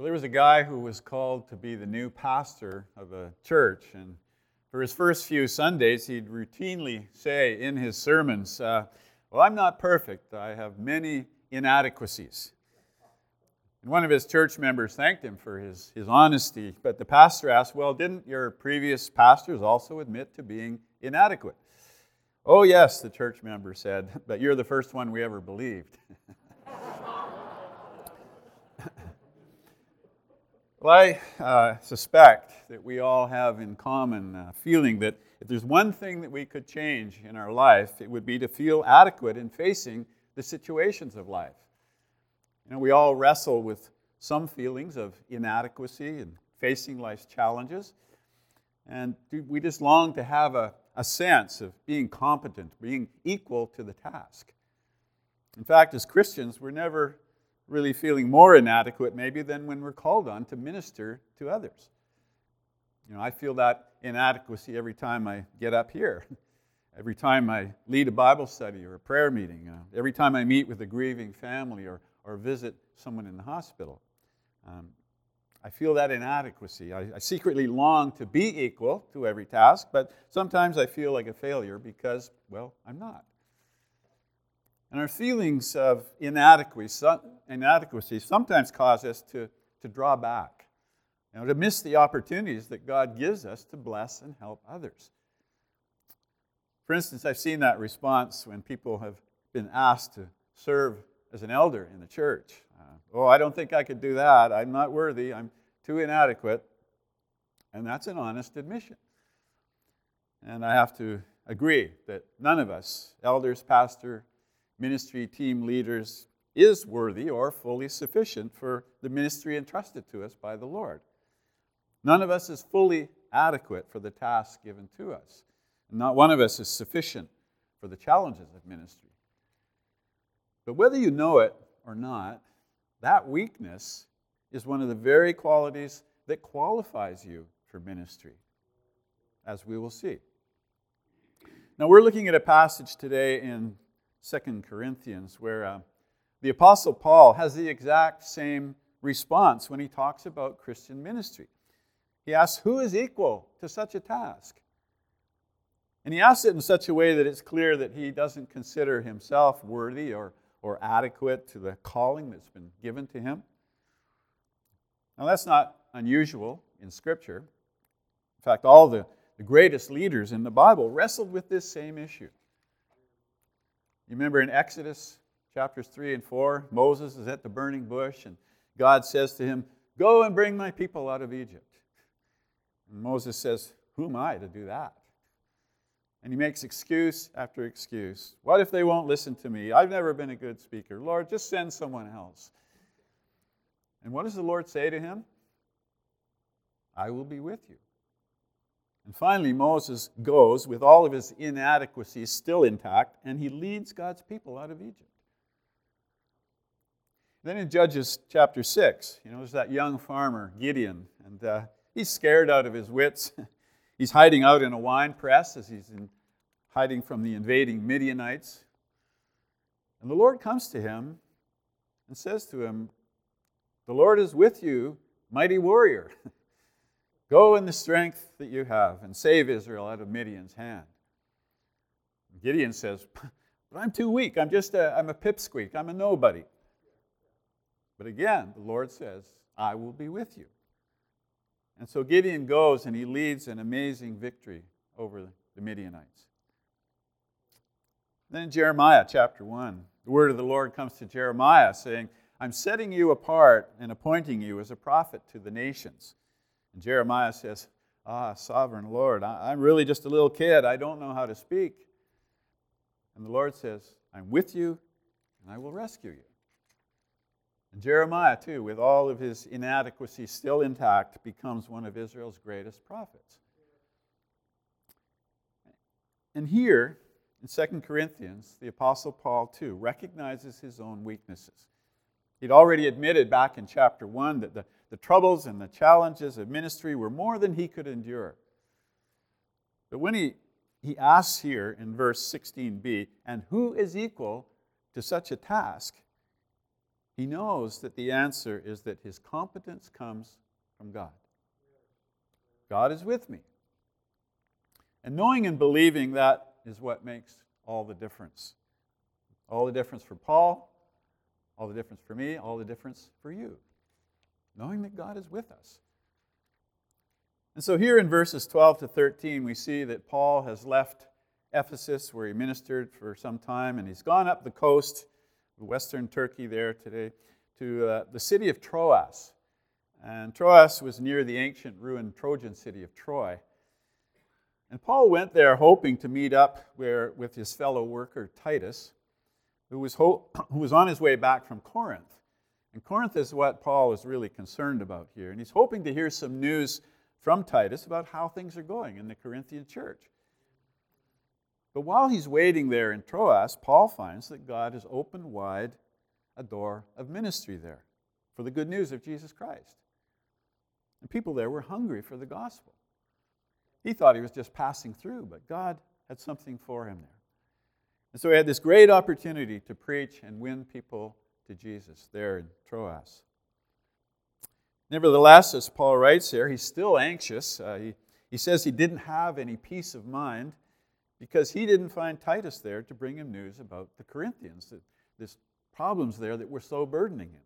Well, there was a guy who was called to be the new pastor of a church, and for his first few Sundays, he'd routinely say in his sermons, uh, Well, I'm not perfect. I have many inadequacies. And one of his church members thanked him for his, his honesty, but the pastor asked, Well, didn't your previous pastors also admit to being inadequate? Oh, yes, the church member said, but you're the first one we ever believed. Well, I uh, suspect that we all have in common uh, feeling that if there's one thing that we could change in our life, it would be to feel adequate in facing the situations of life. You know, we all wrestle with some feelings of inadequacy and facing life's challenges. And we just long to have a, a sense of being competent, being equal to the task. In fact, as Christians, we're never really feeling more inadequate maybe than when we're called on to minister to others. You know, I feel that inadequacy every time I get up here, every time I lead a Bible study or a prayer meeting, uh, every time I meet with a grieving family or, or visit someone in the hospital. Um, I feel that inadequacy. I, I secretly long to be equal to every task, but sometimes I feel like a failure because, well, I'm not. And our feelings of inadequacy, sometimes cause us to, to draw back, you know, to miss the opportunities that God gives us to bless and help others. For instance, I've seen that response when people have been asked to serve as an elder in the church. Uh, oh, I don't think I could do that. I'm not worthy. I'm too inadequate. And that's an honest admission. And I have to agree that none of us, elders, pastor, ministry team leaders is worthy or fully sufficient for the ministry entrusted to us by the Lord. None of us is fully adequate for the task given to us. And not one of us is sufficient for the challenges of ministry. But whether you know it or not, that weakness is one of the very qualities that qualifies you for ministry, as we will see. Now, we're looking at a passage today in Second Corinthians, where uh, the Apostle Paul has the exact same response when he talks about Christian ministry. He asks, Who is equal to such a task? And he asks it in such a way that it's clear that he doesn't consider himself worthy or, or adequate to the calling that's been given to him. Now, that's not unusual in Scripture. In fact, all the, the greatest leaders in the Bible wrestled with this same issue. You remember in Exodus chapters 3 and 4, Moses is at the burning bush, and God says to him, Go and bring my people out of Egypt. And Moses says, Who am I to do that? And he makes excuse after excuse. What if they won't listen to me? I've never been a good speaker. Lord, just send someone else. And what does the Lord say to him? I will be with you. And finally, Moses goes with all of his inadequacies still intact, and he leads God's people out of Egypt. Then in Judges chapter 6, you know, there's that young farmer, Gideon, and uh, he's scared out of his wits. he's hiding out in a wine press as he's in, hiding from the invading Midianites. And the Lord comes to him and says to him, The Lord is with you, mighty warrior. Go in the strength that you have and save Israel out of Midian's hand. Gideon says, But I'm too weak. I'm just a, I'm a pipsqueak. I'm a nobody. But again, the Lord says, I will be with you. And so Gideon goes and he leads an amazing victory over the Midianites. Then in Jeremiah chapter 1, the word of the Lord comes to Jeremiah saying, I'm setting you apart and appointing you as a prophet to the nations. And Jeremiah says, Ah, sovereign Lord, I'm really just a little kid. I don't know how to speak. And the Lord says, I'm with you and I will rescue you. And Jeremiah, too, with all of his inadequacies still intact, becomes one of Israel's greatest prophets. And here, in 2 Corinthians, the Apostle Paul, too, recognizes his own weaknesses. He'd already admitted back in chapter 1 that the, the troubles and the challenges of ministry were more than he could endure. But when he, he asks here in verse 16b, and who is equal to such a task? he knows that the answer is that his competence comes from God. God is with me. And knowing and believing that is what makes all the difference. All the difference for Paul, all the difference for me, all the difference for you. Knowing that God is with us. And so here in verses 12 to 13, we see that Paul has left Ephesus, where he ministered for some time, and he's gone up the coast, western Turkey there today, to uh, the city of Troas. And Troas was near the ancient ruined Trojan city of Troy. And Paul went there hoping to meet up where, with his fellow worker Titus, who was, ho- who was on his way back from Corinth. And Corinth is what Paul is really concerned about here. And he's hoping to hear some news from Titus about how things are going in the Corinthian church. But while he's waiting there in Troas, Paul finds that God has opened wide a door of ministry there for the good news of Jesus Christ. And people there were hungry for the gospel. He thought he was just passing through, but God had something for him there. And so he had this great opportunity to preach and win people to Jesus there in Troas. Nevertheless, as Paul writes here, he's still anxious. Uh, he, he says he didn't have any peace of mind because he didn't find Titus there to bring him news about the Corinthians, this problems there that were so burdening him.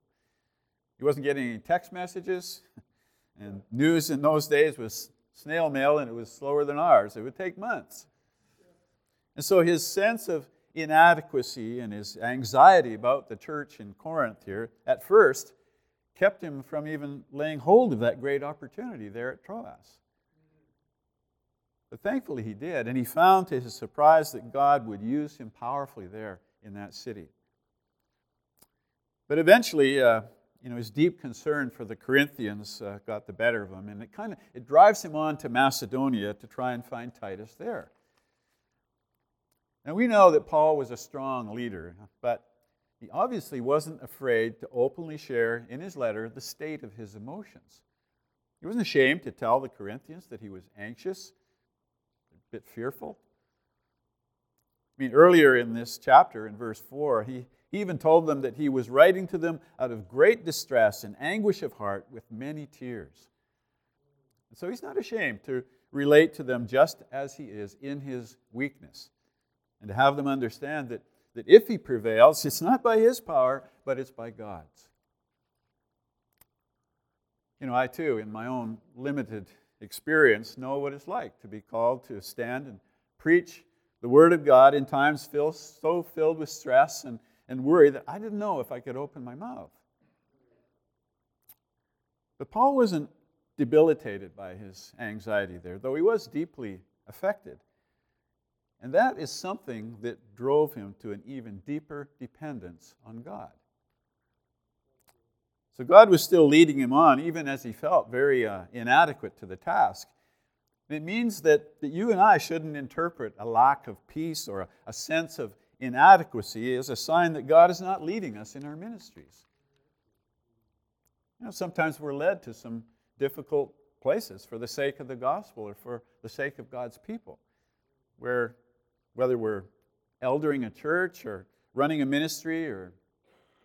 He wasn't getting any text messages, and news in those days was snail mail and it was slower than ours. It would take months. And so his sense of inadequacy and his anxiety about the church in Corinth here at first kept him from even laying hold of that great opportunity there at Troas. But thankfully he did, and he found to his surprise that God would use him powerfully there in that city. But eventually, uh, you know, his deep concern for the Corinthians uh, got the better of him, and it kind of it drives him on to Macedonia to try and find Titus there. Now we know that Paul was a strong leader, but he obviously wasn't afraid to openly share in his letter the state of his emotions. He wasn't ashamed to tell the Corinthians that he was anxious, a bit fearful. I mean, earlier in this chapter, in verse 4, he, even told them that he was writing to them out of great distress and anguish of heart with many tears. And so he's not ashamed to relate to them just as he is in his weakness and to have them understand that, that if he prevails, it's not by his power, but it's by God's. You know, I too, in my own limited experience, know what it's like to be called to stand and preach the Word of God in times filled, so filled with stress and and worry that I didn't know if I could open my mouth. But Paul wasn't debilitated by his anxiety there, though he was deeply affected. And that is something that drove him to an even deeper dependence on God. So God was still leading him on, even as he felt very uh, inadequate to the task. It means that, that you and I shouldn't interpret a lack of peace or a, a sense of inadequacy as a sign that God is not leading us in our ministries. You know, sometimes we're led to some difficult places for the sake of the gospel or for the sake of God's people, where whether we're eldering a church or running a ministry or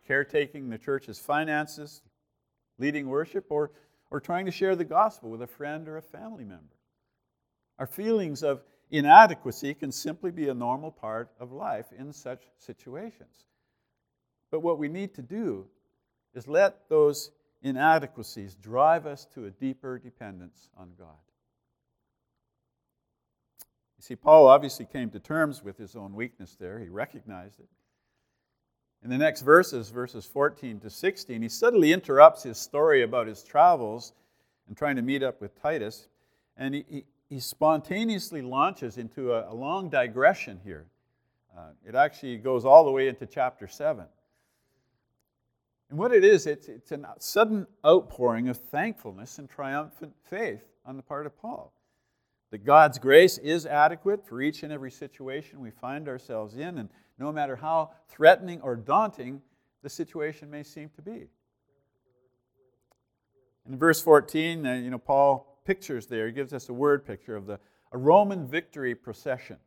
caretaking the church's finances, leading worship, or, or trying to share the gospel with a friend or a family member. Our feelings of inadequacy can simply be a normal part of life in such situations. But what we need to do is let those inadequacies drive us to a deeper dependence on God. You see, Paul obviously came to terms with his own weakness there, he recognized it. In the next verses, verses 14 to 16, he suddenly interrupts his story about his travels and trying to meet up with Titus. And he, he, he spontaneously launches into a, a long digression here. Uh, it actually goes all the way into chapter 7. And what it is, it's, it's a sudden outpouring of thankfulness and triumphant faith on the part of Paul. That God's grace is adequate for each and every situation we find ourselves in, and no matter how threatening or daunting the situation may seem to be. In verse 14, uh, you know, Paul pictures there. He gives us a word picture of the, a Roman victory procession,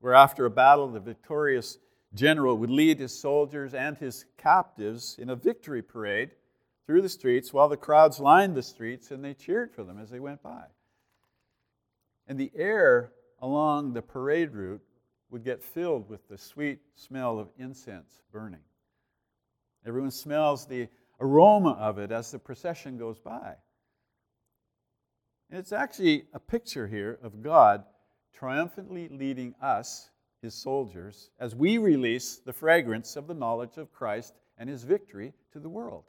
where after a battle, the victorious general would lead his soldiers and his captives in a victory parade through the streets while the crowds lined the streets and they cheered for them as they went by. And the air along the parade route would get filled with the sweet smell of incense burning. Everyone smells the aroma of it as the procession goes by. And it's actually a picture here of God triumphantly leading us, his soldiers, as we release the fragrance of the knowledge of Christ and his victory to the world.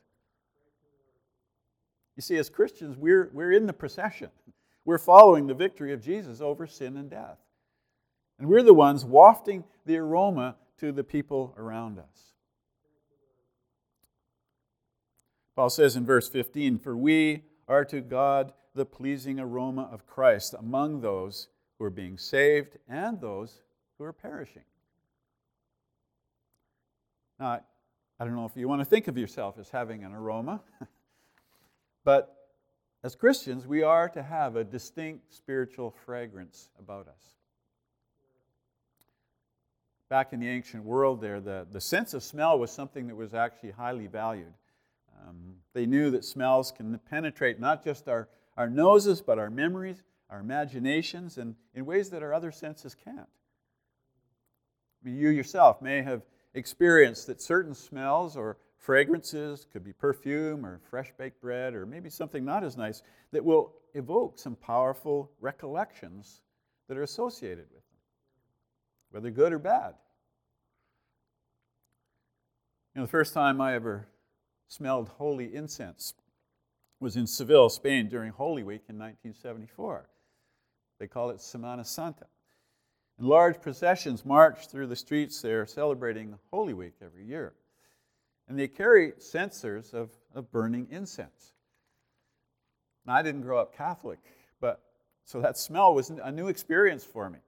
You see, as Christians, we're, we're in the procession. We're following the victory of Jesus over sin and death. And we're the ones wafting the aroma to the people around us. Paul says in verse 15, For we are to God the pleasing aroma of Christ among those who are being saved and those who are perishing. Now, I don't know if you want to think of yourself as having an aroma, but as Christians, we are to have a distinct spiritual fragrance about us. Back in the ancient world, there, the, the sense of smell was something that was actually highly valued. Um, they knew that smells can penetrate not just our, our noses, but our memories, our imaginations, and in ways that our other senses can't. I mean, you yourself may have experienced that certain smells or fragrances, could be perfume or fresh baked bread, or maybe something not as nice, that will evoke some powerful recollections that are associated with them, whether good or bad. You know, the first time I ever smelled holy incense was in Seville, Spain, during Holy Week in 1974. They call it Semana Santa. And large processions march through the streets there celebrating Holy Week every year. And they carry censers of, of burning incense. Now, I didn't grow up Catholic, but so that smell was a new experience for me.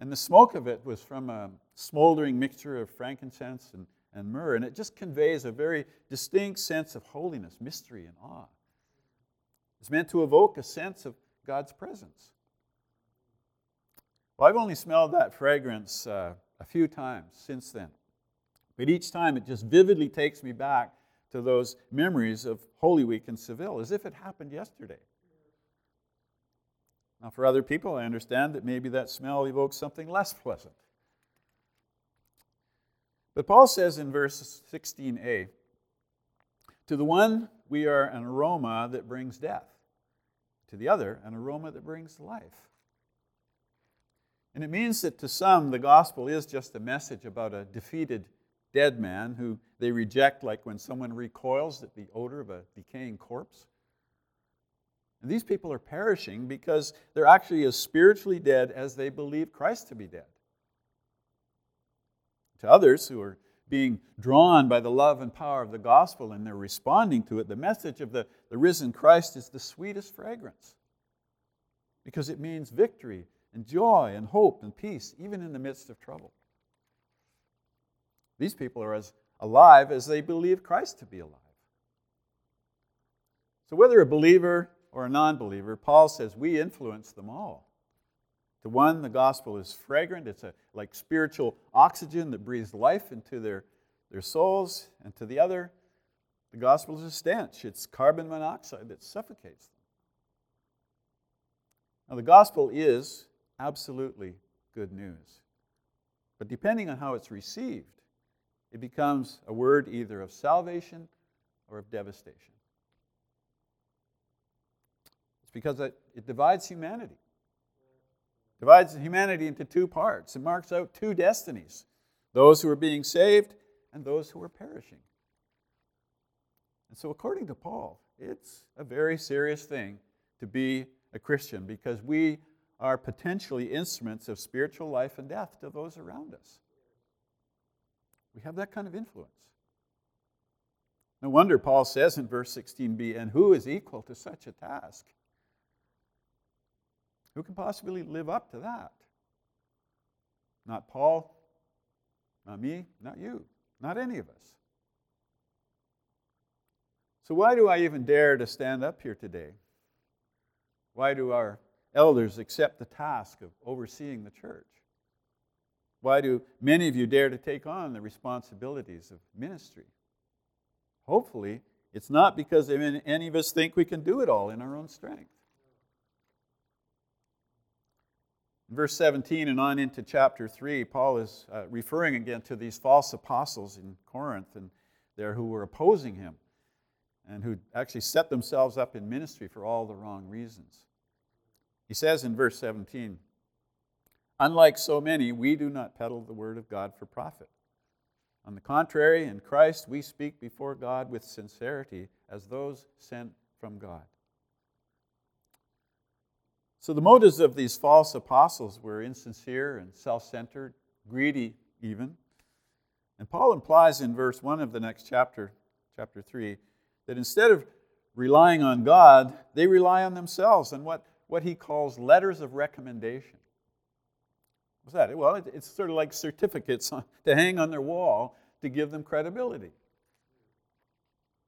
And the smoke of it was from a smoldering mixture of frankincense and and myrrh, and it just conveys a very distinct sense of holiness, mystery, and awe. It's meant to evoke a sense of God's presence. Well, I've only smelled that fragrance uh, a few times since then, but each time it just vividly takes me back to those memories of Holy Week in Seville, as if it happened yesterday. Now, for other people, I understand that maybe that smell evokes something less pleasant. But Paul says in verse 16a To the one we are an aroma that brings death, to the other, an aroma that brings life. And it means that to some, the gospel is just a message about a defeated dead man who they reject, like when someone recoils at the odor of a decaying corpse. And these people are perishing because they're actually as spiritually dead as they believe Christ to be dead. To others who are being drawn by the love and power of the gospel and they're responding to it, the message of the, the risen Christ is the sweetest fragrance because it means victory and joy and hope and peace, even in the midst of trouble. These people are as alive as they believe Christ to be alive. So, whether a believer or a non believer, Paul says we influence them all. To one, the gospel is fragrant. It's a, like spiritual oxygen that breathes life into their, their souls. And to the other, the gospel is a stench. It's carbon monoxide that suffocates them. Now, the gospel is absolutely good news. But depending on how it's received, it becomes a word either of salvation or of devastation. It's because it, it divides humanity divides humanity into two parts. It marks out two destinies those who are being saved and those who are perishing. And so, according to Paul, it's a very serious thing to be a Christian because we are potentially instruments of spiritual life and death to those around us. We have that kind of influence. No wonder Paul says in verse 16b, and who is equal to such a task? Who can possibly live up to that? Not Paul, not me, not you, not any of us. So, why do I even dare to stand up here today? Why do our elders accept the task of overseeing the church? Why do many of you dare to take on the responsibilities of ministry? Hopefully, it's not because any of us think we can do it all in our own strength. verse 17 and on into chapter 3, Paul is uh, referring again to these false apostles in Corinth and there who were opposing him and who actually set themselves up in ministry for all the wrong reasons. He says in verse 17, Unlike so many, we do not peddle the word of God for profit. On the contrary, in Christ we speak before God with sincerity as those sent from God. So the motives of these false apostles were insincere and self centered, greedy even. And Paul implies in verse 1 of the next chapter, chapter 3, that instead of relying on God, they rely on themselves and what, what he calls letters of recommendation. What's that? Well, it's sort of like certificates to hang on their wall to give them credibility.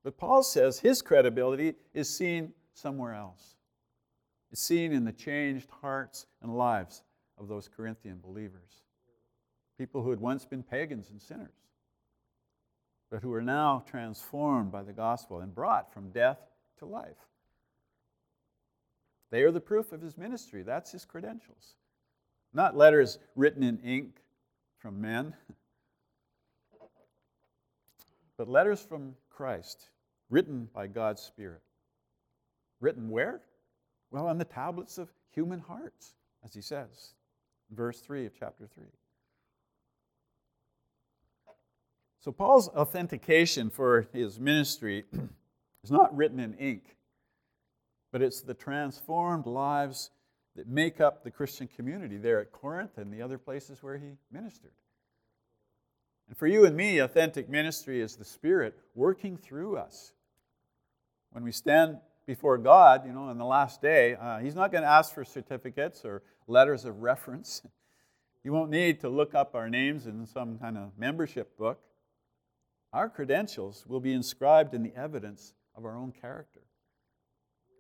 But Paul says his credibility is seen somewhere else is seen in the changed hearts and lives of those Corinthian believers. People who had once been pagans and sinners, but who are now transformed by the gospel and brought from death to life. They are the proof of his ministry. That's his credentials. Not letters written in ink from men, but letters from Christ, written by God's Spirit. Written where? Well, on the tablets of human hearts, as he says, verse 3 of chapter 3. So, Paul's authentication for his ministry is not written in ink, but it's the transformed lives that make up the Christian community there at Corinth and the other places where he ministered. And for you and me, authentic ministry is the Spirit working through us. When we stand before God, you know, on the last day, uh, He's not going to ask for certificates or letters of reference. He won't need to look up our names in some kind of membership book. Our credentials will be inscribed in the evidence of our own character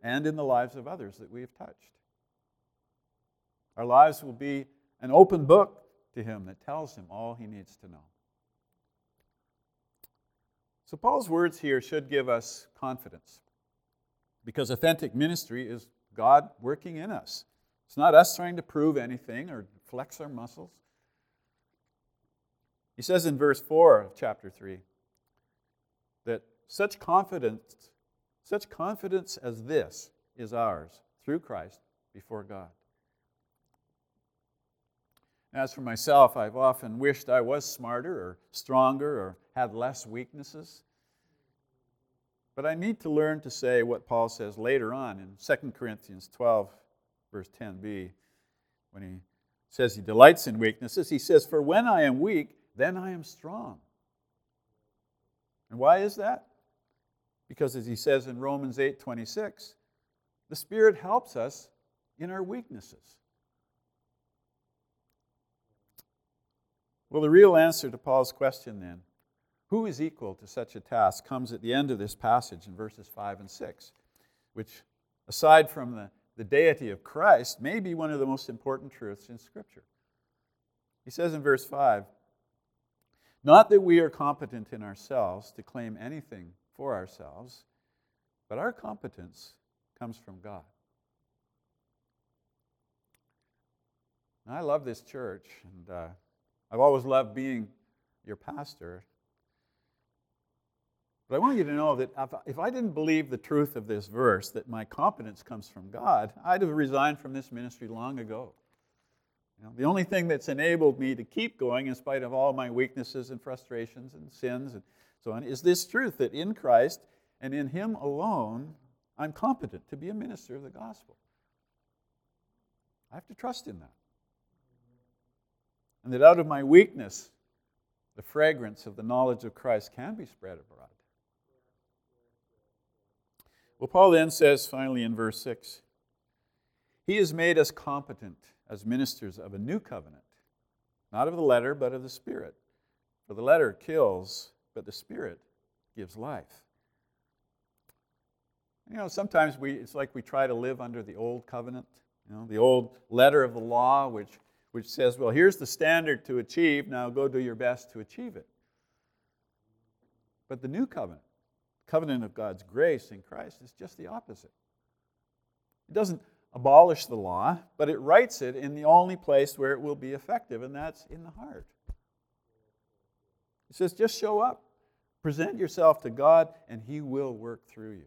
and in the lives of others that we have touched. Our lives will be an open book to Him that tells Him all He needs to know. So, Paul's words here should give us confidence because authentic ministry is God working in us. It's not us trying to prove anything or flex our muscles. He says in verse 4 of chapter 3 that such confidence, such confidence as this is ours through Christ before God. As for myself, I've often wished I was smarter or stronger or had less weaknesses. But I need to learn to say what Paul says later on in 2 Corinthians 12, verse 10b, when he says he delights in weaknesses. He says, For when I am weak, then I am strong. And why is that? Because as he says in Romans 8 26, the Spirit helps us in our weaknesses. Well, the real answer to Paul's question then who is equal to such a task comes at the end of this passage in verses 5 and 6, which, aside from the, the deity of Christ, may be one of the most important truths in Scripture. He says in verse 5 Not that we are competent in ourselves to claim anything for ourselves, but our competence comes from God. I love this church, and uh, I've always loved being your pastor. But I want you to know that if I didn't believe the truth of this verse, that my competence comes from God, I'd have resigned from this ministry long ago. You know, the only thing that's enabled me to keep going, in spite of all my weaknesses and frustrations and sins and so on, is this truth that in Christ and in Him alone, I'm competent to be a minister of the gospel. I have to trust in that. And that out of my weakness, the fragrance of the knowledge of Christ can be spread abroad. Well, Paul then says finally in verse 6 He has made us competent as ministers of a new covenant, not of the letter, but of the Spirit. For the letter kills, but the Spirit gives life. You know, sometimes we, it's like we try to live under the old covenant, you know, the old letter of the law, which, which says, well, here's the standard to achieve, now go do your best to achieve it. But the new covenant, covenant of God's grace in Christ, is just the opposite. It doesn't abolish the law, but it writes it in the only place where it will be effective, and that's in the heart. It says, just show up, present yourself to God, and He will work through you.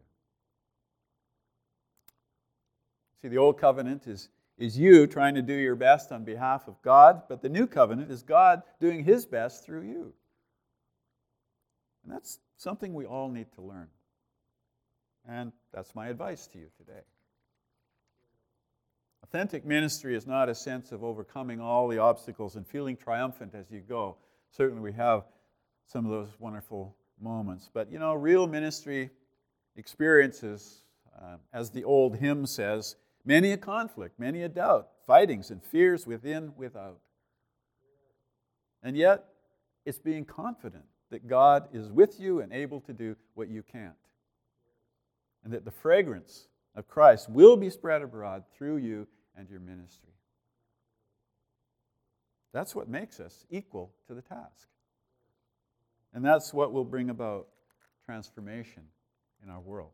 See, the old covenant is, is you trying to do your best on behalf of God, but the new covenant is God doing His best through you. And that's something we all need to learn. And that's my advice to you today. Authentic ministry is not a sense of overcoming all the obstacles and feeling triumphant as you go. Certainly, we have some of those wonderful moments. But you know, real ministry experiences, uh, as the old hymn says, many a conflict, many a doubt, fightings and fears within, without. And yet, it's being confident that God is with you and able to do what you can't. And that the fragrance of Christ will be spread abroad through you and your ministry. That's what makes us equal to the task. And that's what will bring about transformation in our world.